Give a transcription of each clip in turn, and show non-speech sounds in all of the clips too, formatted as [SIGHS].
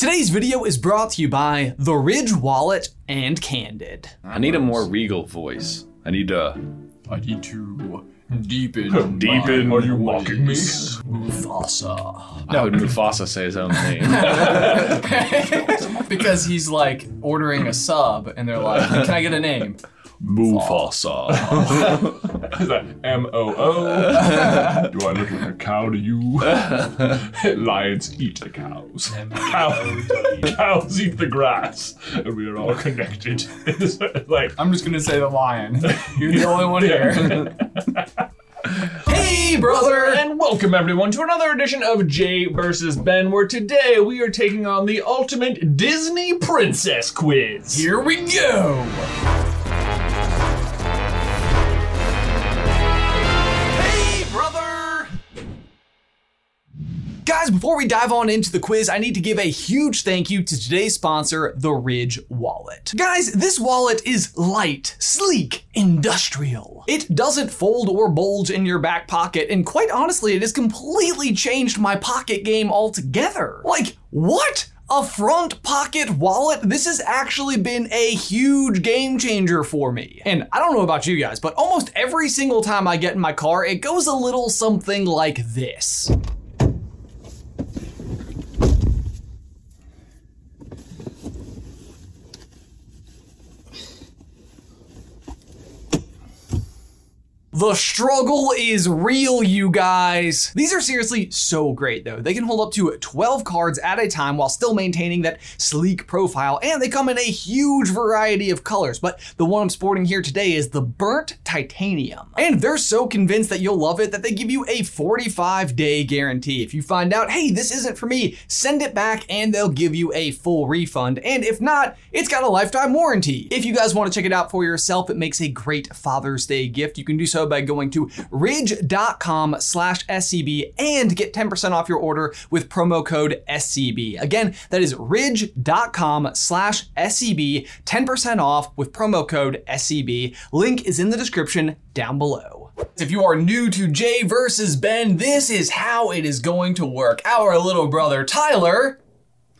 Today's video is brought to you by The Ridge Wallet and Candid. I need a more regal voice. I need to. I need to deepen. [LAUGHS] Deepen. my Are you mocking me? Mufasa. How would Mufasa say his own name? [LAUGHS] because he's like ordering a sub, and they're like, "Can I get a name?" Mufasa. [LAUGHS] Is that M O O? [LAUGHS] Do I look like a cow to you? [LAUGHS] Lions eat the cows. Cows, cows eat the grass, and we are all connected. Like I'm just gonna say the lion. You're the only one here. Hey, brother! And welcome everyone to another edition of Jay versus Ben, where today we are taking on the ultimate Disney princess quiz. Here we go. Guys, before we dive on into the quiz, I need to give a huge thank you to today's sponsor, the Ridge Wallet. Guys, this wallet is light, sleek, industrial. It doesn't fold or bulge in your back pocket, and quite honestly, it has completely changed my pocket game altogether. Like, what? A front pocket wallet? This has actually been a huge game changer for me. And I don't know about you guys, but almost every single time I get in my car, it goes a little something like this. The struggle is real, you guys. These are seriously so great, though. They can hold up to 12 cards at a time while still maintaining that sleek profile, and they come in a huge variety of colors. But the one I'm sporting here today is the burnt titanium. And they're so convinced that you'll love it that they give you a 45 day guarantee. If you find out, hey, this isn't for me, send it back and they'll give you a full refund. And if not, it's got a lifetime warranty. If you guys want to check it out for yourself, it makes a great Father's Day gift. You can do so by going to ridge.com slash SCB and get 10% off your order with promo code SCB. Again, that is ridge.com slash SCB, 10% off with promo code SCB. Link is in the description down below. If you are new to Jay versus Ben, this is how it is going to work. Our little brother Tyler,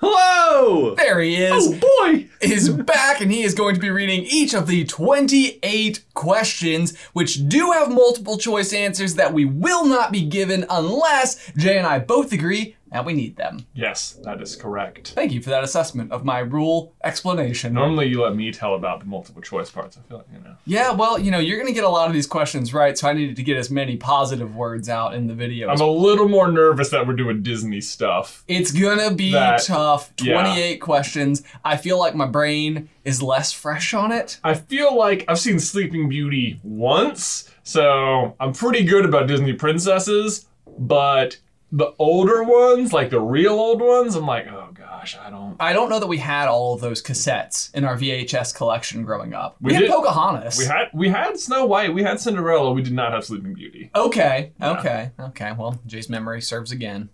Hello! there he is Oh boy! is back and he is going to be reading each of the 28 questions, which do have multiple choice answers that we will not be given unless Jay and I both agree that we need them. Yes, that is correct. Thank you for that assessment of my rule explanation. Normally you let me tell about the multiple choice parts. I feel like you know. Yeah, well, you know, you're going to get a lot of these questions right, so I needed to get as many positive words out in the video. I'm a little more nervous that we're doing Disney stuff. It's gonna be That- tough. yeah. 28 questions. I feel like my brain is less fresh on it. I feel like I've seen Sleeping Beauty once, so I'm pretty good about Disney princesses, but the older ones, like the real old ones, I'm like, oh gosh, I don't. I don't know that we had all of those cassettes in our VHS collection growing up. We, We had did- Pocahontas. We had we had Snow White, we had Cinderella, we did not have Sleeping Beauty. okay, okay, okay. Well, Jay's memory serves again.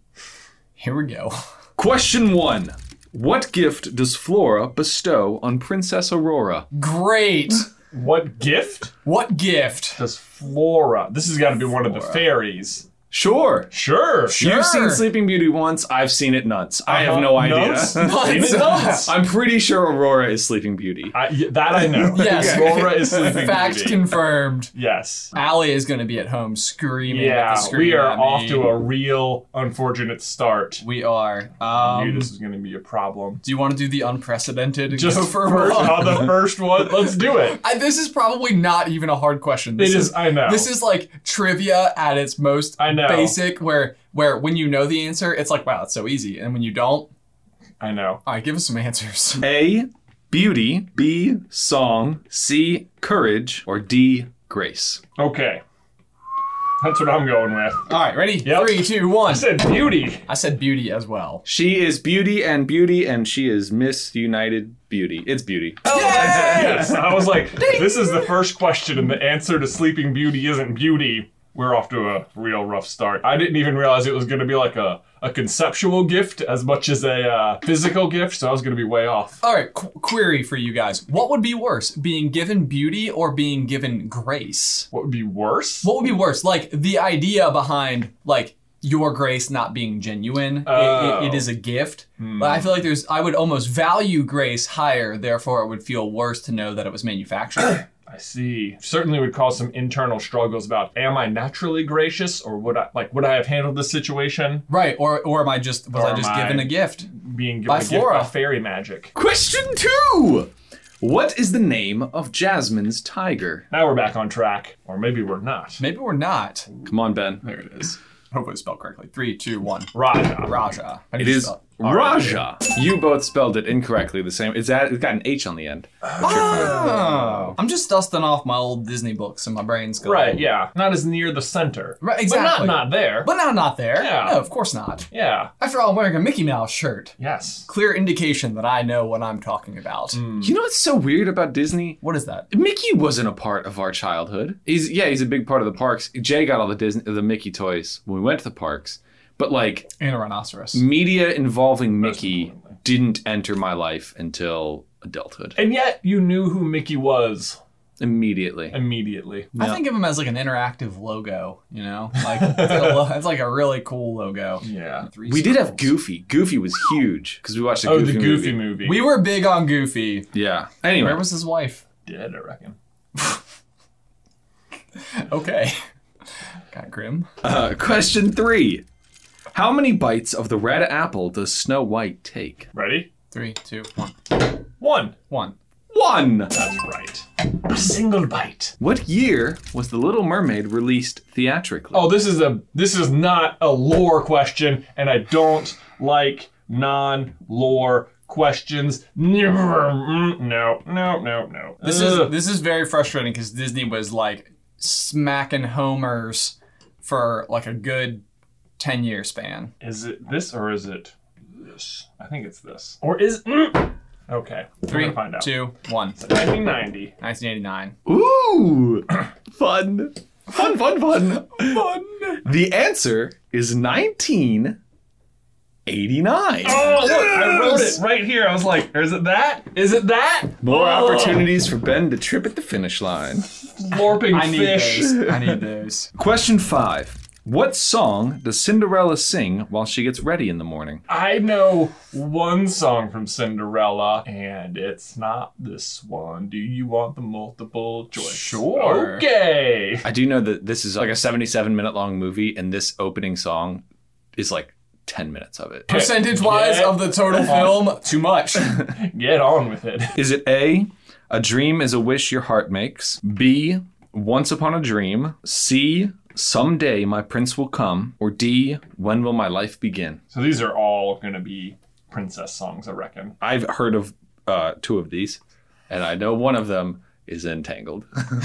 Here we go. [LAUGHS] Question one What gift does Flora bestow on Princess Aurora? Great. What gift What gift? does Flora? This has got to be one of the fairies. Sure. Sure. Sure. You've seen Sleeping Beauty once, I've seen it nuts. I have no idea. Nuts? [LAUGHS] Seen it nuts. I'm pretty sure Aurora is Sleeping Beauty. I, y- that I know. [LAUGHS] Yes. [LAUGHS] Aurora is Sleeping Fact Beauty. confirmed. Yes. Allie is going to be at home screaming at Yeah, the screen. we are at off to a real unfortunate start. We are. I knew Um, this was going to be a problem. do you want to do the unprecedented? and Just go for for first, one? on the first one, let's do it. I, this is probably not even a hard question. This It is. I know. This is like trivia at its most I know. basic, where where when you know the answer, it's like wow, it's so easy, and when you don't, I know. all right, give us some answers. [LAUGHS] A. Beauty. B. Song. C. Courage. Or D. Grace. Okay. That's what I'm going with. All right, ready? Yep. Three, two, one. I said beauty. I said beauty as well. She is beauty and beauty, and she is Miss United Beauty. It's beauty. Oh, yes. I was like, this is the first question, and the answer to Sleeping Beauty isn't beauty. We're off to a real rough start. I didn't even realize it was going to be like a, a conceptual gift as much as a uh, physical gift, so I was going to be way off. All right, qu- query for you guys: What would be worse, being given beauty or being given grace? What would be worse? What would be worse? Like the idea behind like your grace not being genuine. Oh. it- it is a gift. But I feel like there's I would almost value grace higher, therefore it would feel worse to know that it was manufactured. [CLEARS THROAT] I see. Certainly would cause some internal struggles about am I naturally gracious or would I like would I have handled this situation right. Or or am I just was Or I just am I- given a gift? being given By a gift Flora. by fairy magic? Question two. What is the name of Jasmine's tiger? Now we're back on track. Or maybe we're not. Maybe we're not. Come on, Ben. There it is. Hopefully it's spelled correctly. Three, two, one. Raja. Raja. How do It you is spell Raja. You both spelled it incorrectly. The same. It's that it's got an H on the end. Oh. I'm just dusting off my old Disney books in my brain's going. Right, yeah. Not as near the center. Right, exactly. But exactly. not not there. But now not there. Yeah. No, of course not. yeah. After all, I'm wearing a Mickey Mouse shirt. Yes. Clear indication that I know what I'm talking about. Hmm. You know what's so weird about Disney? What is that? Mickey wasn't a part of our childhood. He's yeah, he's a big part of the parks. Jay got all the Disney the Mickey toys when we went to the parks. But like And a rhinoceros. media involving Mickey didn't enter my life until adulthood. And yet you knew who Mickey was Immediately. immediately. I think of him as like an interactive logo, you know? Like, [LAUGHS] it's, like a lo- it's like a really cool logo. Yeah. Three We did have circles. Goofy. Goofy was huge because we watched the Oh, Goofy the Goofy movie. movie. We were big on Goofy. Yeah. Anyway, Where was his wife? dead, I reckon. [LAUGHS] Okay. [LAUGHS] Got grim. uh, question three: How many bites of the red apple does Snow White take? Ready? Three, two, one. One. One. One. That's right. A single bite. What year was The Little Mermaid released theatrically? Oh, this is a this is not a lore question, and I don't like non-lore questions. [LAUGHS] No, no, no, no. This is this is very frustrating because Disney was like smacking homers for like a good ten year span. Is it this or is it this? I think it's this. Or is mm. okay? We're Three, find out. two, one. 1990. 1989. Ooh, [COUGHS] fun, fun, fun, fun. Fun. The answer is 1989. Oh, look! I wrote it right here. I was like, "Is it that? Is it that?" More Oh, opportunities for Ben to trip at the finish line. Morping I need fish. those. I need those. Question five. What song does Cinderella sing while she gets ready in the morning? I know one song from Cinderella, and it's not this one. Do you want the multiple choice? Sure. Okay. I do know that this is like a 77 minute long movie, and this opening song is like 10 minutes of it. Percentage wise of the total film, too much. [LAUGHS] Get on with it. Is it A, A Dream is a Wish Your Heart Makes? B, Once Upon a Dream? C, Someday My Prince Will Come? Or D, When Will My Life Begin? So these are all going to be princess songs, I reckon. I've heard of uh, two of these, and I know one of them is Entangled. [LAUGHS] yes,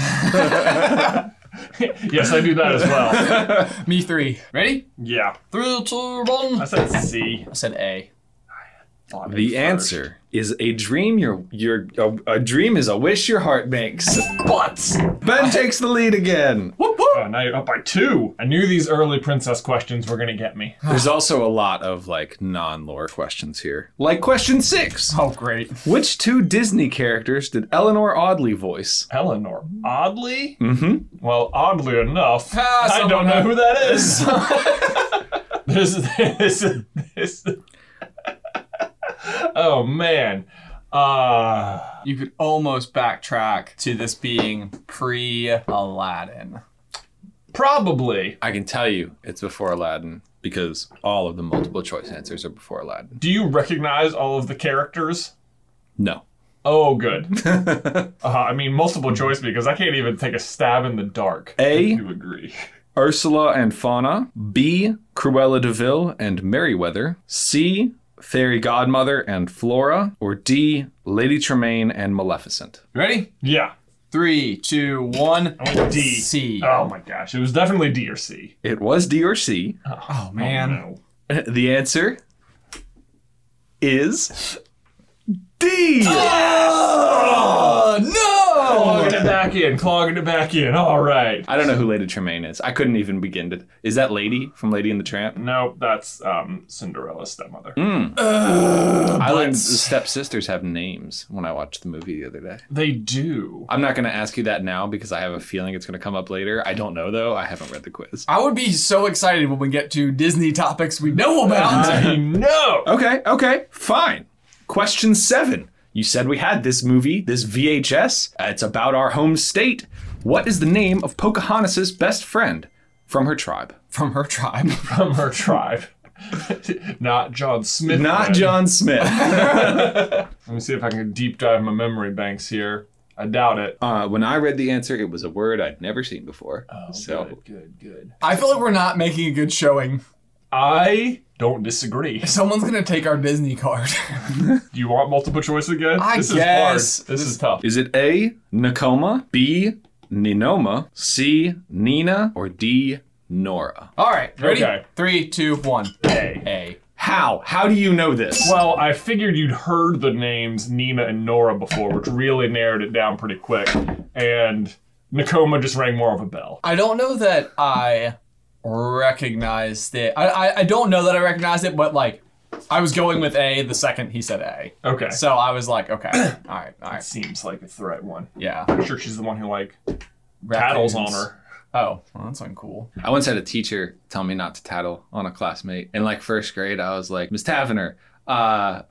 I do that as well. [LAUGHS] Me three. Ready? Yeah. Three, two, one. I said C. I said A. Thought it The first. answer is a dream your your a, a dream is a wish your heart makes. But Ben takes the lead again. whoop whoop. Oh, now you're up by two. I knew these early princess questions were going to get me. [SIGHS] There's also a lot of like non-lore questions here. Like question 6. Oh great. Which two Disney characters did Eleanor Audley voice? Eleanor. Oddly? Mhm. Well, oddly enough, Ah, I don't know who that [LAUGHS] [LAUGHS] is. this is this is this. oh man. Uh You could almost backtrack to this being pre Aladdin. Probably. I can tell you it's before Aladdin because all of the multiple choice answers are before Aladdin. Do you recognize all of the characters? No. Oh, good. [LAUGHS] uh, I mean, multiple choice because I can't even take a stab in the dark. A. You agree? Ursula and Fauna. B. Cruella de Vil and Merryweather. C. Fairy Godmother and Flora. Or D. Lady Tremaine and Maleficent. Ready? Yeah. Three, two, one. I went D. C. Oh my gosh, it was definitely D or C. It was D or C. Oh, oh man. Oh, no. [LAUGHS] The answer is D. Oh no! Walking it back back in, clogging it back in. All right. I don't know who Lady Tremaine is. I couldn't even begin to. Is that Lady from Lady and the Tramp? No, that's um, Cinderella's stepmother. I learned the stepsisters have names when I watched the movie the other day. They do. I'm not going to ask you that now because I have a feeling it's going to come up later. I don't know though. I haven't read the quiz. I would be so excited when we get to Disney topics we know about. I know. Okay, okay, fine. Question seven. You said we had this movie, this VHS. Uh, It's about our home state. What is the name of Pocahontas' best friend from her tribe? From her tribe. [LAUGHS] From her tribe. Not John Smith. Not then. John Smith. [LAUGHS] Let me see if I can deep dive my memory banks here. I doubt it. uh, when I read the answer, it was a word I'd never seen before. Oh, so Good, good, good. I feel like we're not making a good showing. I don't disagree. [LAUGHS] Someone's gonna take our Disney card. [LAUGHS] Do you want multiple choice again? I this guess. is hard. This is tough. is it A. Nakoma, B. Ninoma, C. Nina, or D. Nora? All right, ready? Okay. Three, two, one. A. A. How? How do you know this? Well, I figured you'd heard the names Nina and Nora before, which really narrowed it down pretty quick. And Nakoma just rang more of a bell. I don't know that I recognized it. I, I I don't know that I recognized it, but like I was going with A the second he said A. Okay. So I was like, okay, [CLEARS THROAT] all right, all right, Seems like it's the right one. yeah. I'm sure she's the one who like tattles on Raccoons. her. Oh, well, that's uncool. I once had a teacher tell me not to tattle on a classmate. In like first grade, I was like, Miss Tavener, uh,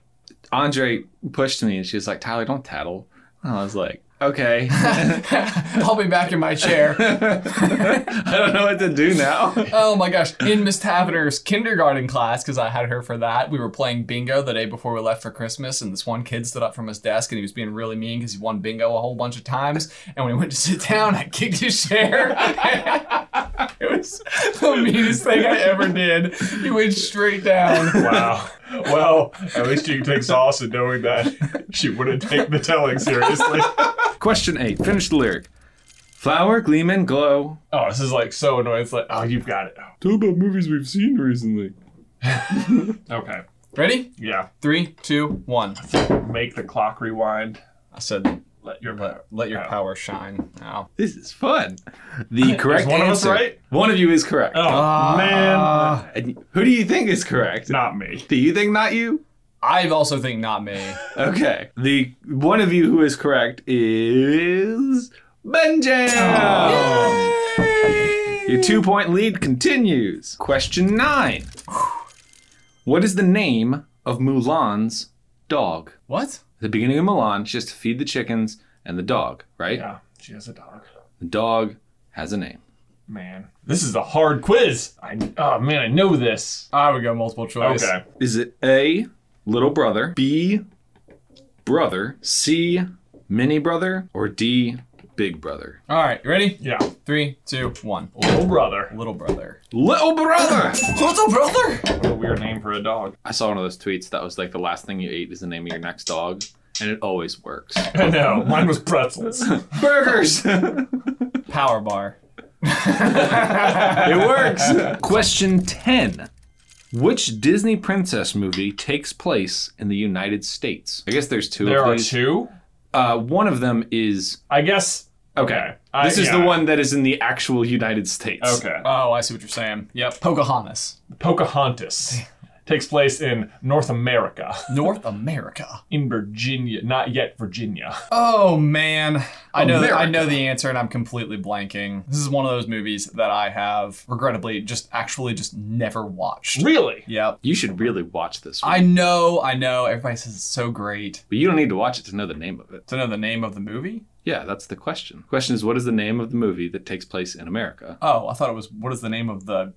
Andre pushed me and she was like, Tyler, don't tattle. And I was like, okay. [LAUGHS] [LAUGHS] I'll be back in my chair. [LAUGHS] I don't know what to do now. Oh my gosh. In Miss Taverner's kindergarten class, because I had her for that, we were playing bingo the day before we left for Christmas, and this one kid stood up from his desk and he was being really mean because he won bingo a whole bunch of times. And when he went to sit down, I kicked his chair. it was the meanest thing I ever did. He went straight down. Wow. Well, at least you can take solace in knowing that [LAUGHS] she wouldn't take the telling seriously. Question eight. Finish the lyric. Flower, gleam, and glow. Oh, this is like so annoying. It's like, oh, you've got it. Talk about movies we've seen recently. [LAUGHS] Okay. Ready? Yeah. Three, two, one. Make the clock rewind. I said, Let your let, let your power shine. Now. This is fun. The correct one of us right? One of you is correct. Oh ah. man, And who do you think is correct? not me. Do you think not you? I also think not me. [LAUGHS] Okay. The one of you who is correct is Benjam. Oh. Your two point lead continues. Question nine. What is the name of Mulan's dog? What? At the beginning of Mulan, she has to feed the chickens and the dog, right? Yeah, she has a dog. The dog has a name. Man, this is a hard quiz. I oh man, I know this. Ah, I would go multiple choice. Okay. Is it A, little brother, B, brother, C, mini brother, or D, big brother? All right, you ready? Yeah, Three, two, one. little brother. Little brother. Little brother! Little brother? What a weird name for a dog. I saw one of those tweets that was like the last thing you ate is the name of your next dog, and it always works. [LAUGHS] I know. Mine was pretzels. [LAUGHS] Burgers! [LAUGHS] Power bar. it works. Question 10. Which Disney princess movie takes place in the United States? I guess there's two there of are these. two. Uh, one of them is I guess. okay. I- this is yeah. the one that is in the actual United States. Okay. Oh, I see what you're saying. Yep. Pocahontas. Pocahontas [LAUGHS] takes place in North America, [LAUGHS] North America. in Virginia, not yet Virginia. Oh man. I know I know the answer and I'm completely blanking. This is one of those movies that I have regrettably just actually just never watched. Really? Yep. You should really watch this one. I know, I know. Everybody says it's so great. but you don't need to watch it to know the name of it. To know the name of the movie? Yeah, that's the question. question is what is the name of the movie that takes place in America? Oh, I thought it was what is the name of the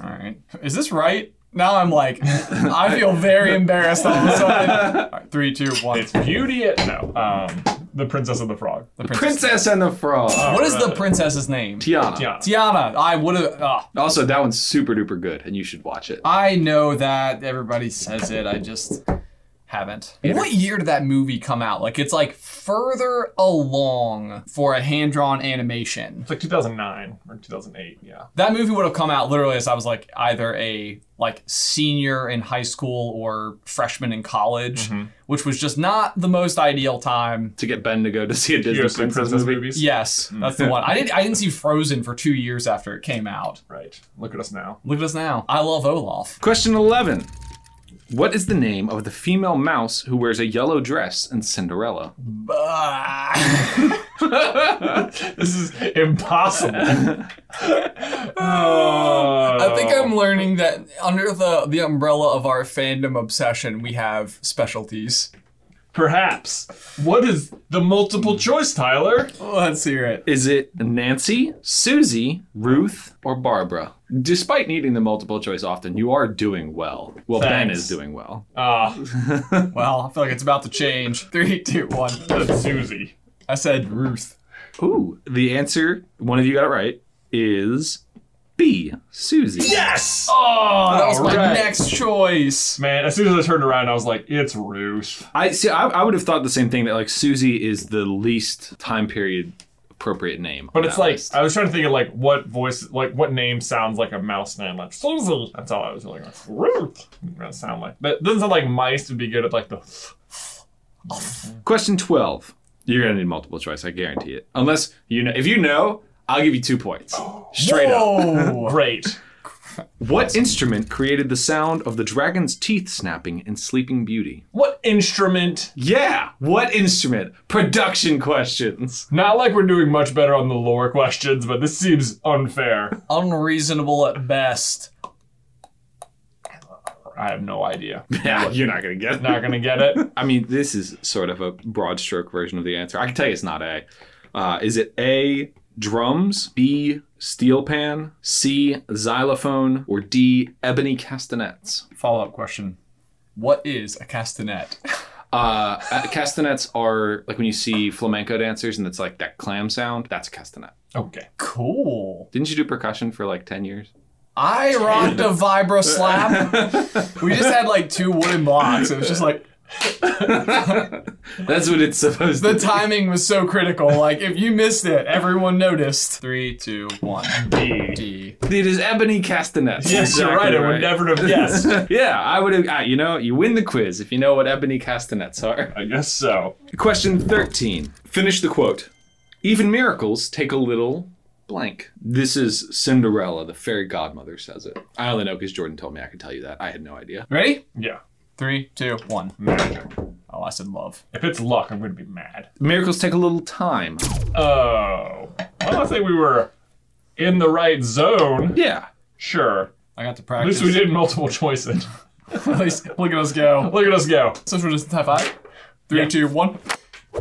All right. Is this right? Now I'm like I feel very embarrassed all of a sudden. [LAUGHS] All right, three, two, one. It's Beauty. and- No. Um, the Princess of the Frog. The Princess and the Frog. What is the princess's name? Tiana. Tiana. Tiana. I would have. Uh, Also, that one's super duper good, and you should watch it. I know that everybody says it. I just Haven't. What year did that movie come out? Like it's like further along for a hand drawn animation. It's like 2009 or 2008. Yeah. That movie would have come out literally as I was like either a like senior in high school or freshman in college, mm-hmm. which was just not the most ideal time. To get Ben to go to see a Disney You princess, princess movie. movies. Yes, mm. that's the one. I didn't I didn't see Frozen for 2 years after it came out. Right. Look at us now. Look at us now. I love Olaf. Question 11. What is the name of the female mouse who wears a yellow dress in Cinderella? [LAUGHS] This is impossible. Oh. [LAUGHS] I think I'm learning that under the the umbrella of our fandom obsession, we have specialties. Perhaps. What is the multiple choice, Tyler? Let's hear it. Is it Nancy, Susie, Ruth, or Barbara? Despite needing the multiple choice often, you are doing well. Well, Ben Thanks. is doing well. Ah, [LAUGHS] Well, I feel like it's about to change. Three, two, one. that's Susie. I said Ruth. Ooh, the answer, one of you got it right, is B, Susie. Yes! Oh, that was my Alright. next choice. Man, as soon as I turned around, I was like, it's Ruth. I see. I, I would have thought the same thing that like Susie is the least time period appropriate name. But on it's that like, list. I was trying to think of like what voice, like what name sounds like a mouse name. Like, Susie. That's all I was really like, Ruth. That sound like. But it doesn't sound like mice would be good at like the. question twelve. You're gonna need multiple choice. I guarantee it. Unless you know, if you know, I'll give you two points. Straight up. [LAUGHS] Great. What instrument created the sound of the dragon's teeth snapping in Sleeping Beauty? What instrument? Yeah, what instrument? Production questions. Not like we're doing much better on the lore questions, but this seems unfair. unreasonable at best. I have no idea. [LAUGHS] Yeah, you're not gonna get it. Not gonna get it. I mean, this is sort of a broad stroke version of the answer. I can tell you it's not A. Uh, is it A, drums, B, steel pan, C, xylophone, or D, ebony castanets? Follow up question. What is a castanet? [LAUGHS] Uh, uh, castanets are like when you see flamenco dancers and it's like that clam sound. That's a castanet. Okay. Cool. Didn't you do percussion for like 10 years? I rocked a vibra slap. [LAUGHS] we just had like two wooden blocks. It was just like [LAUGHS] That's what it's supposed to the to timing was so critical. Like if you missed it, everyone noticed. Three, two, one. D. D. be. It is ebony castanets. Yes, you're right. Exactly I would never have [LAUGHS] guessed. yeah, I would have. Uh, you know, you win the quiz if you know what ebony castanets are. I guess so. Question 13. Finish the quote. Even miracles take a little blank. This is Cinderella, the fairy godmother says it. I only know because Jordan told me I could tell you that. I had no idea. Ready? Yeah. Three, two, one. Magic. Oh, I said love. If it's luck, I'm gonna be mad. Miracles take a little time. Oh. Well, I think we were in the right zone. Yeah. Sure. I got to practice. At practice. least we did multiple choice it. [LAUGHS] [LAUGHS] At least look at us go. Look at us go. Social distance high five. Three, Yeah. two, one.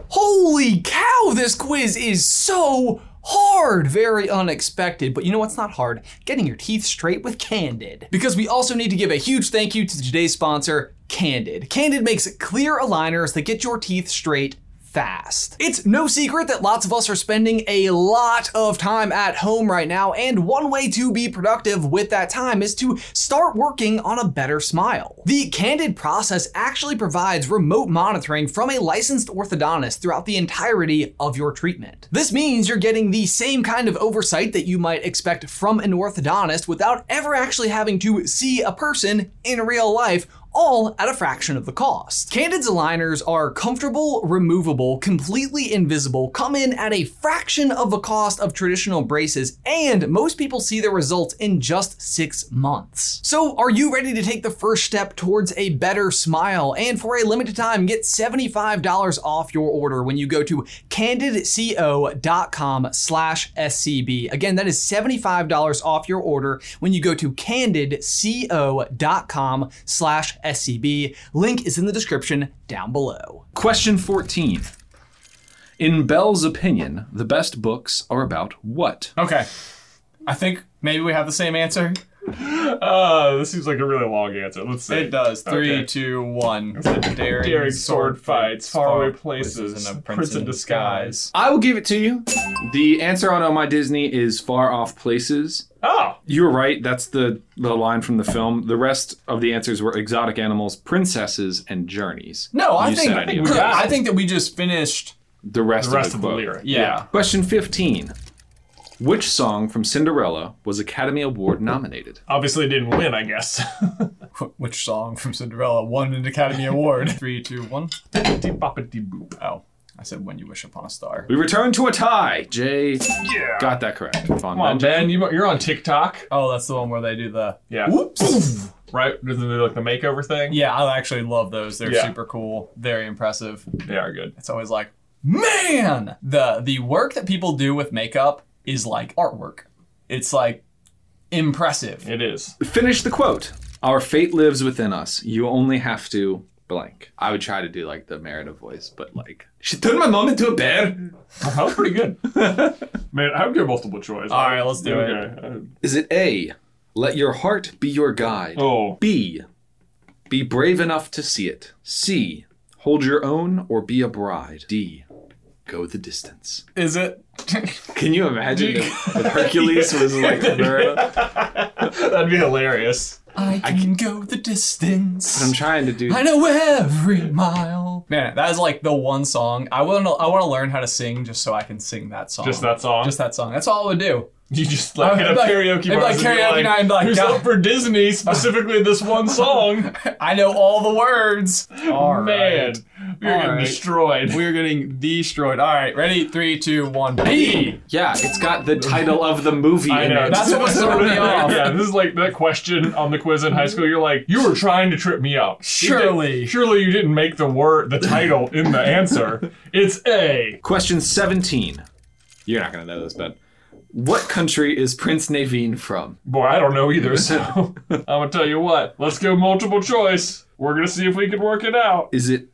Holy cow, this quiz is so hard. Very unexpected. But you know what's not hard? Getting your teeth straight with Candid. Because we also need to give a huge thank you to today's sponsor, Candid. Candid makes clear aligners that get your teeth straight fast. It's no secret that lots of us are spending a lot of time at home right now, and one way to be productive with that time is to start working on a better smile. The Candid process actually provides remote monitoring from a licensed orthodontist throughout the entirety of your treatment. This means you're getting the same kind of oversight that you might expect from an orthodontist without ever actually having to see a person in real life all at a fraction of the cost. Candid's aligners are comfortable, removable, completely invisible, come in at a fraction of the cost of traditional braces, and most people see the results in just six months. So, are you ready to take the first step towards a better smile? And for a limited time, get $75 off your order when you go to candidco.com slash SCB. Again, that is $75 off your order when you go to candidco.com slash SCB. Link is in the description down below. Question 14. In Belle's opinion, the best books are about what? Okay. I think maybe we have the same answer. [LAUGHS] Uh, this seems like a really long answer. Let's see. It does. Three, Okay. two, one. Daring, Daring sword fights, faraway places, and a prince in disguise. I will give it to you. The answer on Oh My Disney is Far Off Places. Oh, You were right. That's the, the line from the film. The rest of the answers were exotic animals, princesses, and journeys. No, I You think I knew. We I think that we just finished. The rest, the rest of of the, the quote. lyric. Yeah. Question 15. Which song from Cinderella was Academy Award nominated? Obviously didn't win, I guess. [LAUGHS] Which song from Cinderella won an Academy Award? [LAUGHS] Three, two, one. Boppity-boop. Oh, I said "When You Wish Upon a Star." We return to a tie. Jay Yeah. got that correct. Fun Come on, Ben. You, you're on TikTok. Oh, that's the one where they do the. Yeah. Whoops. Right? Doesn't they do like the makeover thing? Yeah, I actually love those. They're Yeah. super cool. Very impressive. They are good. It's always like, man, the the work that people do with makeup is like artwork. It's like impressive. It is. Finish the quote. Our fate lives within us. You only have to blank. I would try to do like the Merida voice, but like she turned my mom into a bear. [LAUGHS] That was pretty good. [LAUGHS] Man, I would give multiple choice. All right, let's do it. okay. Uh, Is it A? Let your heart be your guide. Oh, B. Be brave enough to see it. C. Hold your own or be a bride. D. Go the distance. Is it? [LAUGHS] Can you imagine if, [LAUGHS] if Hercules was like [LAUGHS] Merida? that'd be hilarious. I can go the distance. I'm trying to do. I know every mile. Man, that is like the one song I want to. I want to learn how to sing just so I can sing that song. Just that song. Just that song. That's all I would do. You just like hit I'd up like- karaoke I'd bars like and be karaoke night and be like, Who's God- up for Disney? [LAUGHS] Specifically, this one song. [LAUGHS] I know all the words. All Man, right. we're All getting right. destroyed. We're getting destroyed. All right, ready? Three, two, one. B. Yeah, it's got the title of the movie I in know. it. That's what threw me off. Yeah, this is like that question on the quiz in high school. You're like, you were trying to trip me up. Surely. Surely you didn't make the word, the title in the answer. It's A. Question 17. You're not going to know this, but what country is Prince Naveen from? Boy, I don't know either, so [LAUGHS] I'm gonna tell you what. Let's go multiple choice. We're gonna see if we can work it out. Is it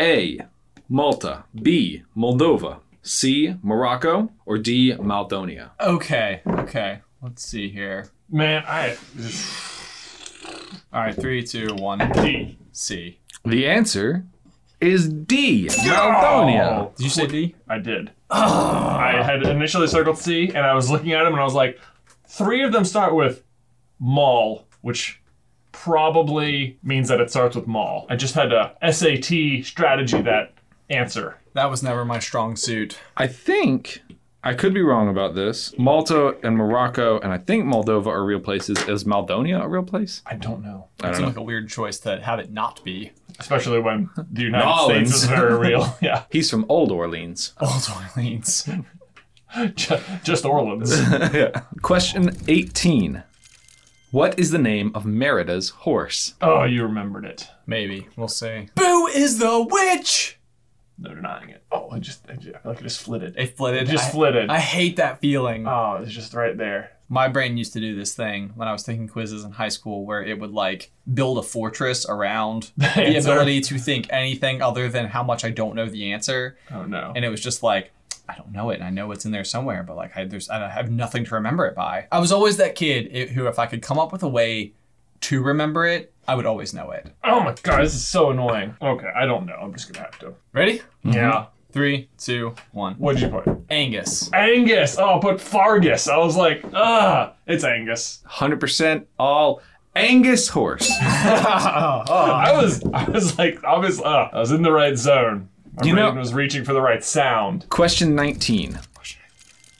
A. Malta, B. Moldova, C. Morocco, or D. Maldonia? Okay. Okay. Let's see here. Man, I [SIGHS] All right. Three, two, one. D. C. The answer is D. Maldonia. Did you say D? I did. I had initially circled C, and I was [LAUGHS] looking at them, and I was like, three of them start with mall, which probably means that it starts with mall. I just had a SAT strategy that answer. That was never my strong suit. I think I could be wrong about this. Malta and Morocco, and I think Moldova are real places. Is Maldonia a real place? I don't know. I It don't seemed know. like a weird choice to have it not be. Especially when the United Nolans. States is very real. [LAUGHS] Yeah. He's from Old Orleans. Old Orleans. [LAUGHS] Ju- Just Orleans. [LAUGHS] Question 18. What is the name of Merida's horse? Oh, you remembered it. Maybe. We'll see. Boo is the witch! No denying it. Oh, I just, I just I feel like it just flitted. It flitted. It just I, flitted. I hate that feeling. oh, it's just right there. My brain used to do this thing when I was taking quizzes in high school where it would like build a fortress around [LAUGHS] the answer. ability to think anything other than how much I don't know the answer. Oh no. And it was just like, I don't know it, and I know it's in there somewhere, but like I there's I have nothing to remember it by. I was always that kid who, if I could come up with a way to remember it, I would always know it. Oh my god, this is so annoying. Okay, I don't know. I'm just gonna have to. Ready? Yeah. Three, two, one. What'd you put? Angus. Angus. Oh, I put Fergus. I was like, ah, it's Angus. 100% all Angus horse. [LAUGHS] I was, I was like, I was, uh, I was in the right zone. My You know- brain was reaching for the right sound. Question 19.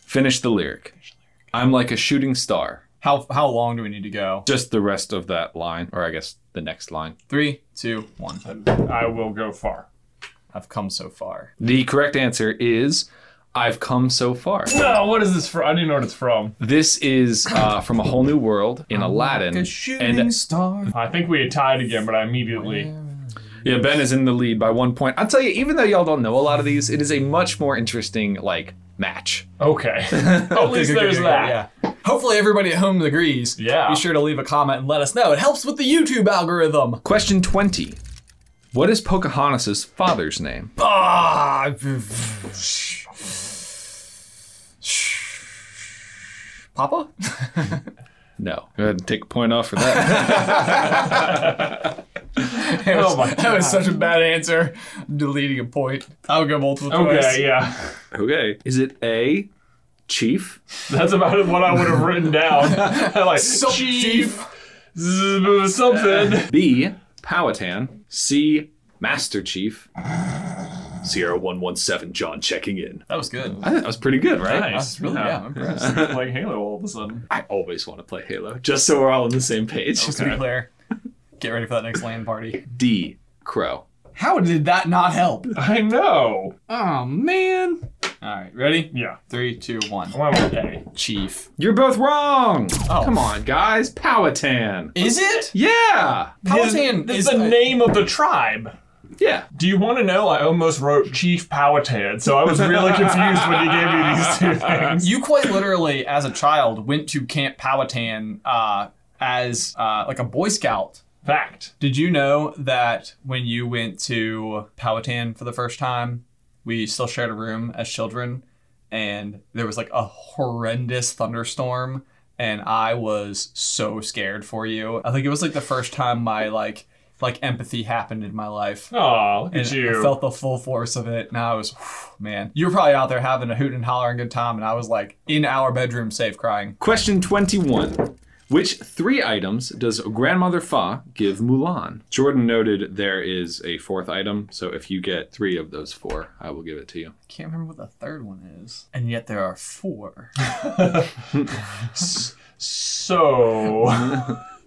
Finish the lyric. I'm like a shooting star. How how long do we need to go? Just the rest of that line, or I guess the next line. Three, two, one. I will go far. I've come so far. The correct answer is I've come so far. No, what is this from? I don't even know what it's from. This is uh, from A Whole New World in Aladdin. A and star. I think we had tied again, but I immediately. yeah, Ben is in the lead by one point. I'll tell you, even though y'all don't know a lot of these, it is a much more interesting, like, match. Okay. [LAUGHS] At least there's that. Yeah. Hopefully everybody at home agrees. Yeah. Be sure to leave a comment and let us know. It helps with the YouTube algorithm. Question 20. What is Pocahontas' father's name? Ah. Papa? [LAUGHS] No. Go ahead and take a point off for that. [LAUGHS] [LAUGHS] Oh my That was such a bad answer. I'm deleting a point. I'll go multiple choice. Okay, yeah. okay. Is it A, chief? That's about what I would have written down. [LAUGHS] [LAUGHS] like Sup, chief, z- something. B, Powhatan. C, Master Chief. Sierra 117, John checking in. That was good. I think that was pretty good, right? Nice. That's really yeah. I'm impressed. like Halo all of a sudden. I always want to play Halo, just so we're all on the same page. Just to be clear, get ready for that next LAN party. [LAUGHS] D, Crow. How did that not help? I know. Oh man. All right, ready? Yeah. Three, two, one. I went with A. Chief. You're both wrong. Oh. Come on, guys. Powhatan. Is it? Yeah. Powhatan His- is it's the name of the tribe. Yeah. Do you want to know? I almost wrote Chief Powhatan, so I was really confused when you gave me these two [LAUGHS] things. You quite literally, as a child, went to Camp Powhatan uh, as uh, like a Boy Scout. Fact. Did you know that when you went to Powhatan for the first time, we still shared a room as children, and there was like a horrendous thunderstorm, and I was so scared for you. I think it was like the first time my like like empathy happened in my life. Oh, look And at you. I felt the full force of it, and I was, [SIGHS] man. You were probably out there having a hoot and holler and good time, and I was like in our bedroom, safe, crying. Question 21. Which three items does grandmother Fa give Mulan? Jordan noted there is a fourth item, so if you get three of those four, I will give it to you. I can't remember what the third one is, and yet there are four. [LAUGHS] so,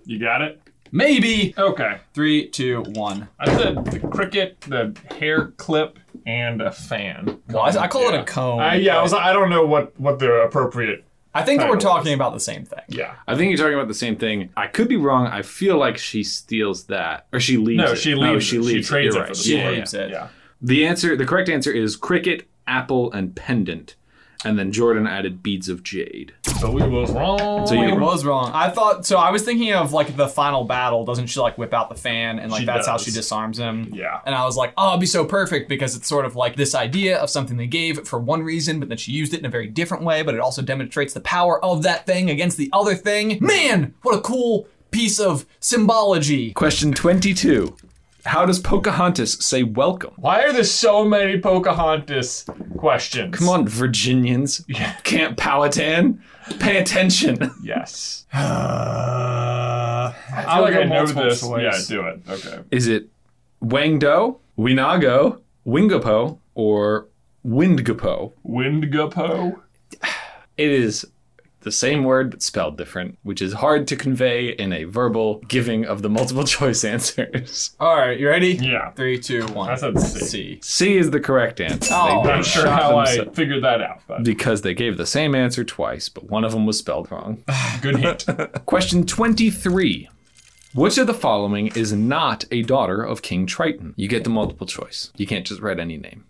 you got it? Maybe Okay. three, two, one. I said the cricket, the hair clip, and a fan. Well, I, I call it a cone. I, yeah, I, was, I don't know what, what the appropriate. I think that we're talking about the same thing. Yeah. I think you're talking about the same thing. I could be wrong. I feel like she steals that, or she leaves No, it. she No, leaves she it. She leaves trades You're it for the She yeah, yeah. leaves it. Yeah. The answer, the correct answer is cricket, apple, and pendant. And then Jordan added beads of jade. So we was wrong. So you- I was wrong. I thought so. I was thinking of like the final battle. Doesn't she like whip out the fan and like She that's how does. she disarms him? Yeah. And I was like, oh, it'd be so perfect because it's sort of like this idea of something they gave for one reason, but then she used it in a very different way. But it also demonstrates the power of that thing against the other thing. Man, what a cool piece of symbology. Question 22. How does Pocahontas say welcome? Why are there so many Pocahontas questions? Come on, Virginians. Camp Powhatan. Pay attention. Yes. Uh, [SIGHS] I I'll feel like I know this. choice. Yeah, do it. Okay. Is it Wangdo, Winago, Wingapo, or Windgapo? Windgapo. It is the same word but spelled different, which is hard to convey in a verbal giving of the multiple [LAUGHS] choice answers. All right, you ready? Yeah. Three, two, one. I said C. C. C is the correct answer. Oh, They Not sure how I figured that out, but because they gave the same answer twice, but one of them was spelled wrong. [SIGHS] good hint. [LAUGHS] Question 23. Which of the following is not a daughter of King Triton? You get the multiple choice. You can't just write any name.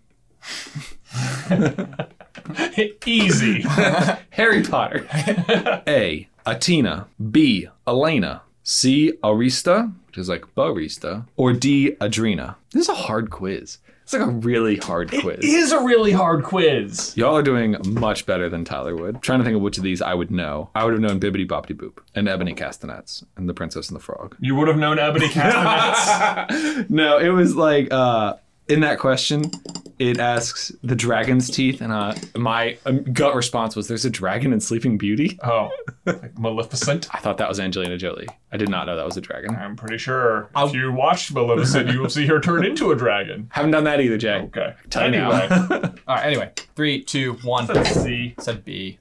[LAUGHS] [LAUGHS] Easy. [LAUGHS] Harry Potter. [LAUGHS] A. Attina. B. Alana. C. Arista, which is like barista. Or D. Adrena. This is a hard quiz. It's like a really hard quiz. It is a really hard quiz. Y'all are doing much better than Tyler would. trying to think of which of these I would know. I would have known Bibbidi Boppity Boop and Ebony Castanets and The Princess and the Frog. You would have known Ebony Castanets. No, it was like uh, in that question, it asks the dragon's teeth, and uh, my um, gut response was, "There's a dragon in Sleeping Beauty." [LAUGHS] oh, like Maleficent. I thought that was Angelina Jolie. I did not know that was a dragon. I'm pretty sure if you watched Maleficent, you will see her turn into a dragon. [LAUGHS] Haven't done that either, Jay. Okay. Tell you anyway, [LAUGHS] All right, anyway. Three, two, one. let's see. Said B.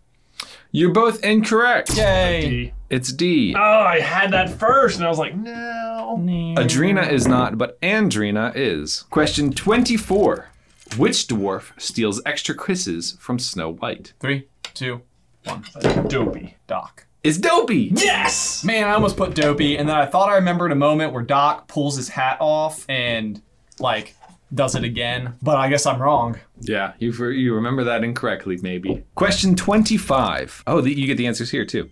You're both incorrect. Yay. D. It's D. Oh, I had that first, and I was like, no. Adrena is not, but Andrina is. Question 24. Which dwarf steals extra kisses from Snow White? Three, two, one. Dopey. Doc. It's Dopey! Yes. Man, I almost put Dopey, and then I thought I remembered a moment where Doc pulls his hat off and, like, does it again. But I guess I'm wrong. Yeah, you you remember that incorrectly, maybe. Question 25. Oh, the, you get the answers here, too.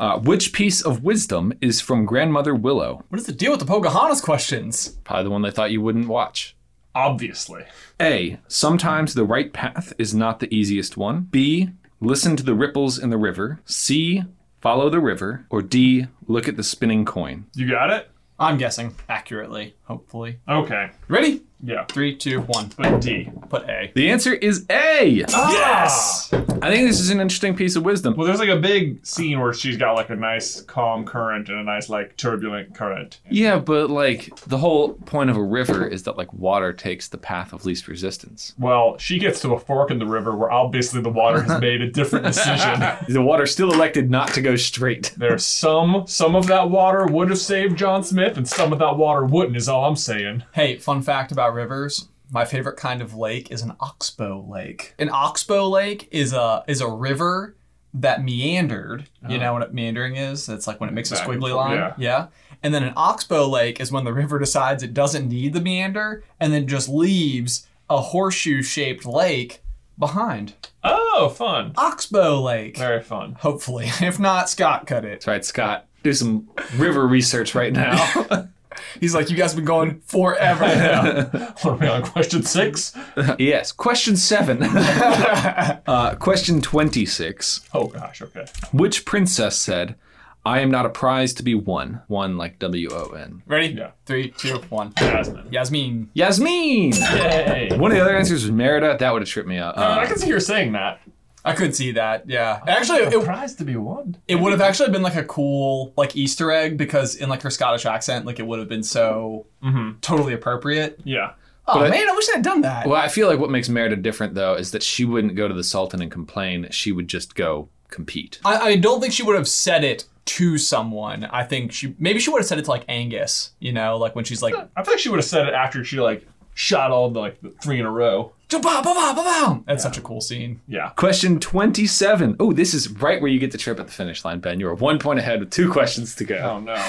Uh, which piece of wisdom is from Grandmother Willow? What is the deal with the Pocahontas questions? Probably the one they thought you wouldn't watch. Obviously. A. Sometimes the right path is not the easiest one. B. Listen to the ripples in the river. C. follow the river, or D, look at the spinning coin? You got it? I'm guessing accurately, hopefully. Okay. Ready? Yeah. Three, two, one. But D. Put A. The answer is A. Ah! Yes! I think this is an interesting piece of wisdom. Well, there's like a big scene where she's got like a nice calm current and a nice like turbulent current. Yeah, but like the whole point of a river is that like water takes the path of least resistance. Well, she gets to a fork in the river where obviously the water has made a different decision. [LAUGHS] The water still elected not to go straight. There's some some of that water would have saved John Smith, and some of that water wouldn't. Is all I'm saying. Hey, fun fact about rivers. My favorite kind of lake is an oxbow lake. An oxbow lake is a is a river that meandered. You know uh-huh. what meandering is? It's like when it makes a Back and squiggly forth, line. yeah. And then an oxbow lake is when the river decides it doesn't need the meander and then just leaves a horseshoe shaped lake behind. Oh, fun. Oxbow Lake. Very fun. Hopefully. [LAUGHS] If not, Scott cut it. That's right, Scott. Do some river research right now. [LAUGHS] He's like, you guys have been going forever. What are we on question six? yes. Question seven. [LAUGHS] uh, question 26. Oh gosh, okay. Which princess said, I am not a prize to be won? Won like W O N. Ready? Yeah. Three, two, one. Jasmine. Yasmin. Yasmin! Yay. One of the other answers was Merida. That would have tripped me up. I Uh, can see her saying that. I could see that. Yeah. Actually, it, Prize to be won. it would have actually been like a cool like Easter egg because in like her Scottish accent, like it would have been so mm-hmm. totally appropriate. Yeah. Oh But man, I wish I had done that. well, I feel like what makes Merida different, though, is that she wouldn't go to the Sultan and complain. She would just go compete. I, I don't think she would have said it to someone. I think she maybe she would have said it to like Angus, you know, like when she's like I feel like she would have said it after she like shot all the like three in a row. That's such a cool scene. Yeah. Question 27. Oh, this is right where you get the trip at the finish line, Ben. You're one point ahead with two questions to go. Oh no.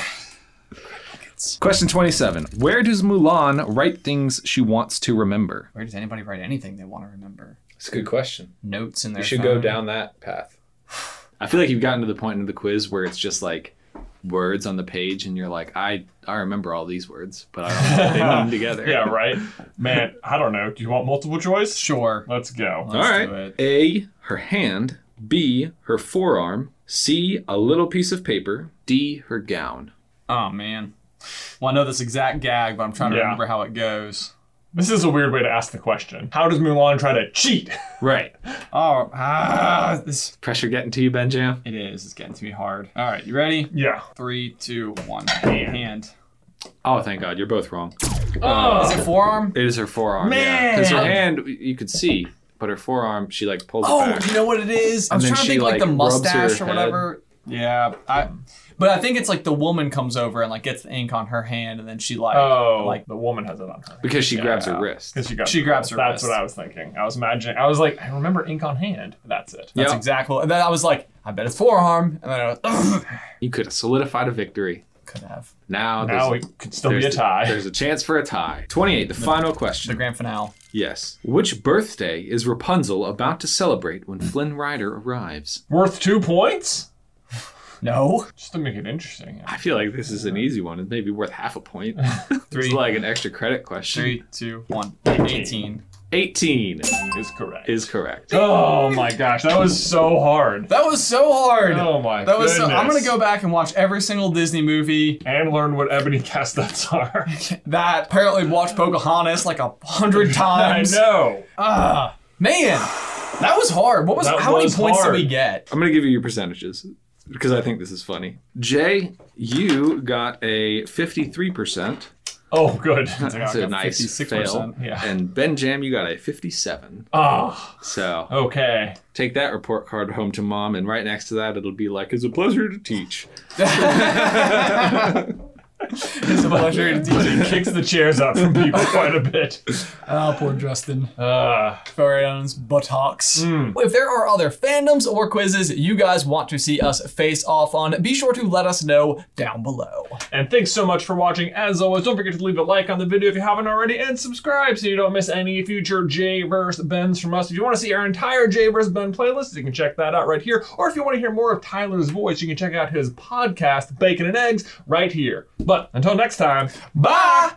Question 27. Where does Mulan write things she wants to remember? Where does anybody write anything they want to remember? It's a good question. Notes in their You should phone? go down that path. [SIGHS] I feel like you've gotten to the point in the quiz where it's just like words on the page and you're like, I I remember all these words, but I don't know what they mean [LAUGHS] together. Yeah, right. Man, I don't know. Do you want multiple choice? Sure. Let's go. All right. do it. A, her hand. B, her forearm. C, a little piece of paper. D, her gown. Oh man. Well, I know this exact gag, but I'm trying to Yeah. remember how it goes. This is a weird way to ask the question. How does Mulan try to cheat? [LAUGHS] Right. Oh, ah, this. Pressure getting to you, Benjam? It is. It's getting to me hard. All right, you ready? Yeah. Three, two, one. Hand. Oh, thank God. You're both wrong. Oh, Is it forearm? It is her forearm. Man! Because her hand, you could see, but her forearm, she like pulls Oh, it back. you know what it is? I was then trying to she, think like, like, the rubs her mustache or head. whatever. Yeah, I. But I think it's like the woman comes over and like gets the ink on her hand, and then she like Oh, like like the woman has it on her. Because she grabs her wrist. Because she, got She grabs her That's wrist. what I was thinking. I was imagining. I was like, I remember ink on hand. That's it. that's Yep. exactly. And then I was like, I bet it's forearm, and then I was, Ugh. You could have solidified a victory. could have Now, Now there's, it could still be a there's, tie. there's a chance for a tie. 28, the final question. the grand finale. Yes. Which birthday is Rapunzel about to celebrate when Flynn Rider arrives? Worth two points? No, Just to make it interesting. I feel like this is an easy one. It may be worth half a point. [LAUGHS] Three. it's like an extra credit question. three, two, one. Eighteen. 18 Is correct. is correct. Oh my gosh, that was so hard. That was so hard. Oh my That was. So, I'm gonna goodness. go back and watch every single Disney movie and learn what ebony castanets are. [LAUGHS] that apparently watched Pocahontas like a hundred [LAUGHS] I times. know. Ah, man, that was hard. What was? That how many was points hard. did we get? I'm going to give you your percentages because I think this is funny. Jay, you got a 53%. Oh, good. [LAUGHS] That's a nice 56%, fail. yeah. And Ben Jam, you got a 57. Oh, So okay. take that report card home to mom, and right next to that, it'll be like, "It's a pleasure to teach." [LAUGHS] [LAUGHS] It's a pleasure to teach you. Kicks the chairs up from people quite a bit. Oh, [LAUGHS] poor Justin. Uh, Very own buttocks. If there are other fandoms or quizzes you guys want to see us face off on, be sure to let us know down below. and thanks so much for watching. As always, don't forget to leave a like on the video if you haven't already, and subscribe so you don't miss any future J vs. Bens from us. If you want to see our entire J vs. Ben playlist, you can check that out right here. Or if you want to hear more of Tyler's voice, you can check out his podcast, Bacon and Eggs, right here. But until next time, Bye!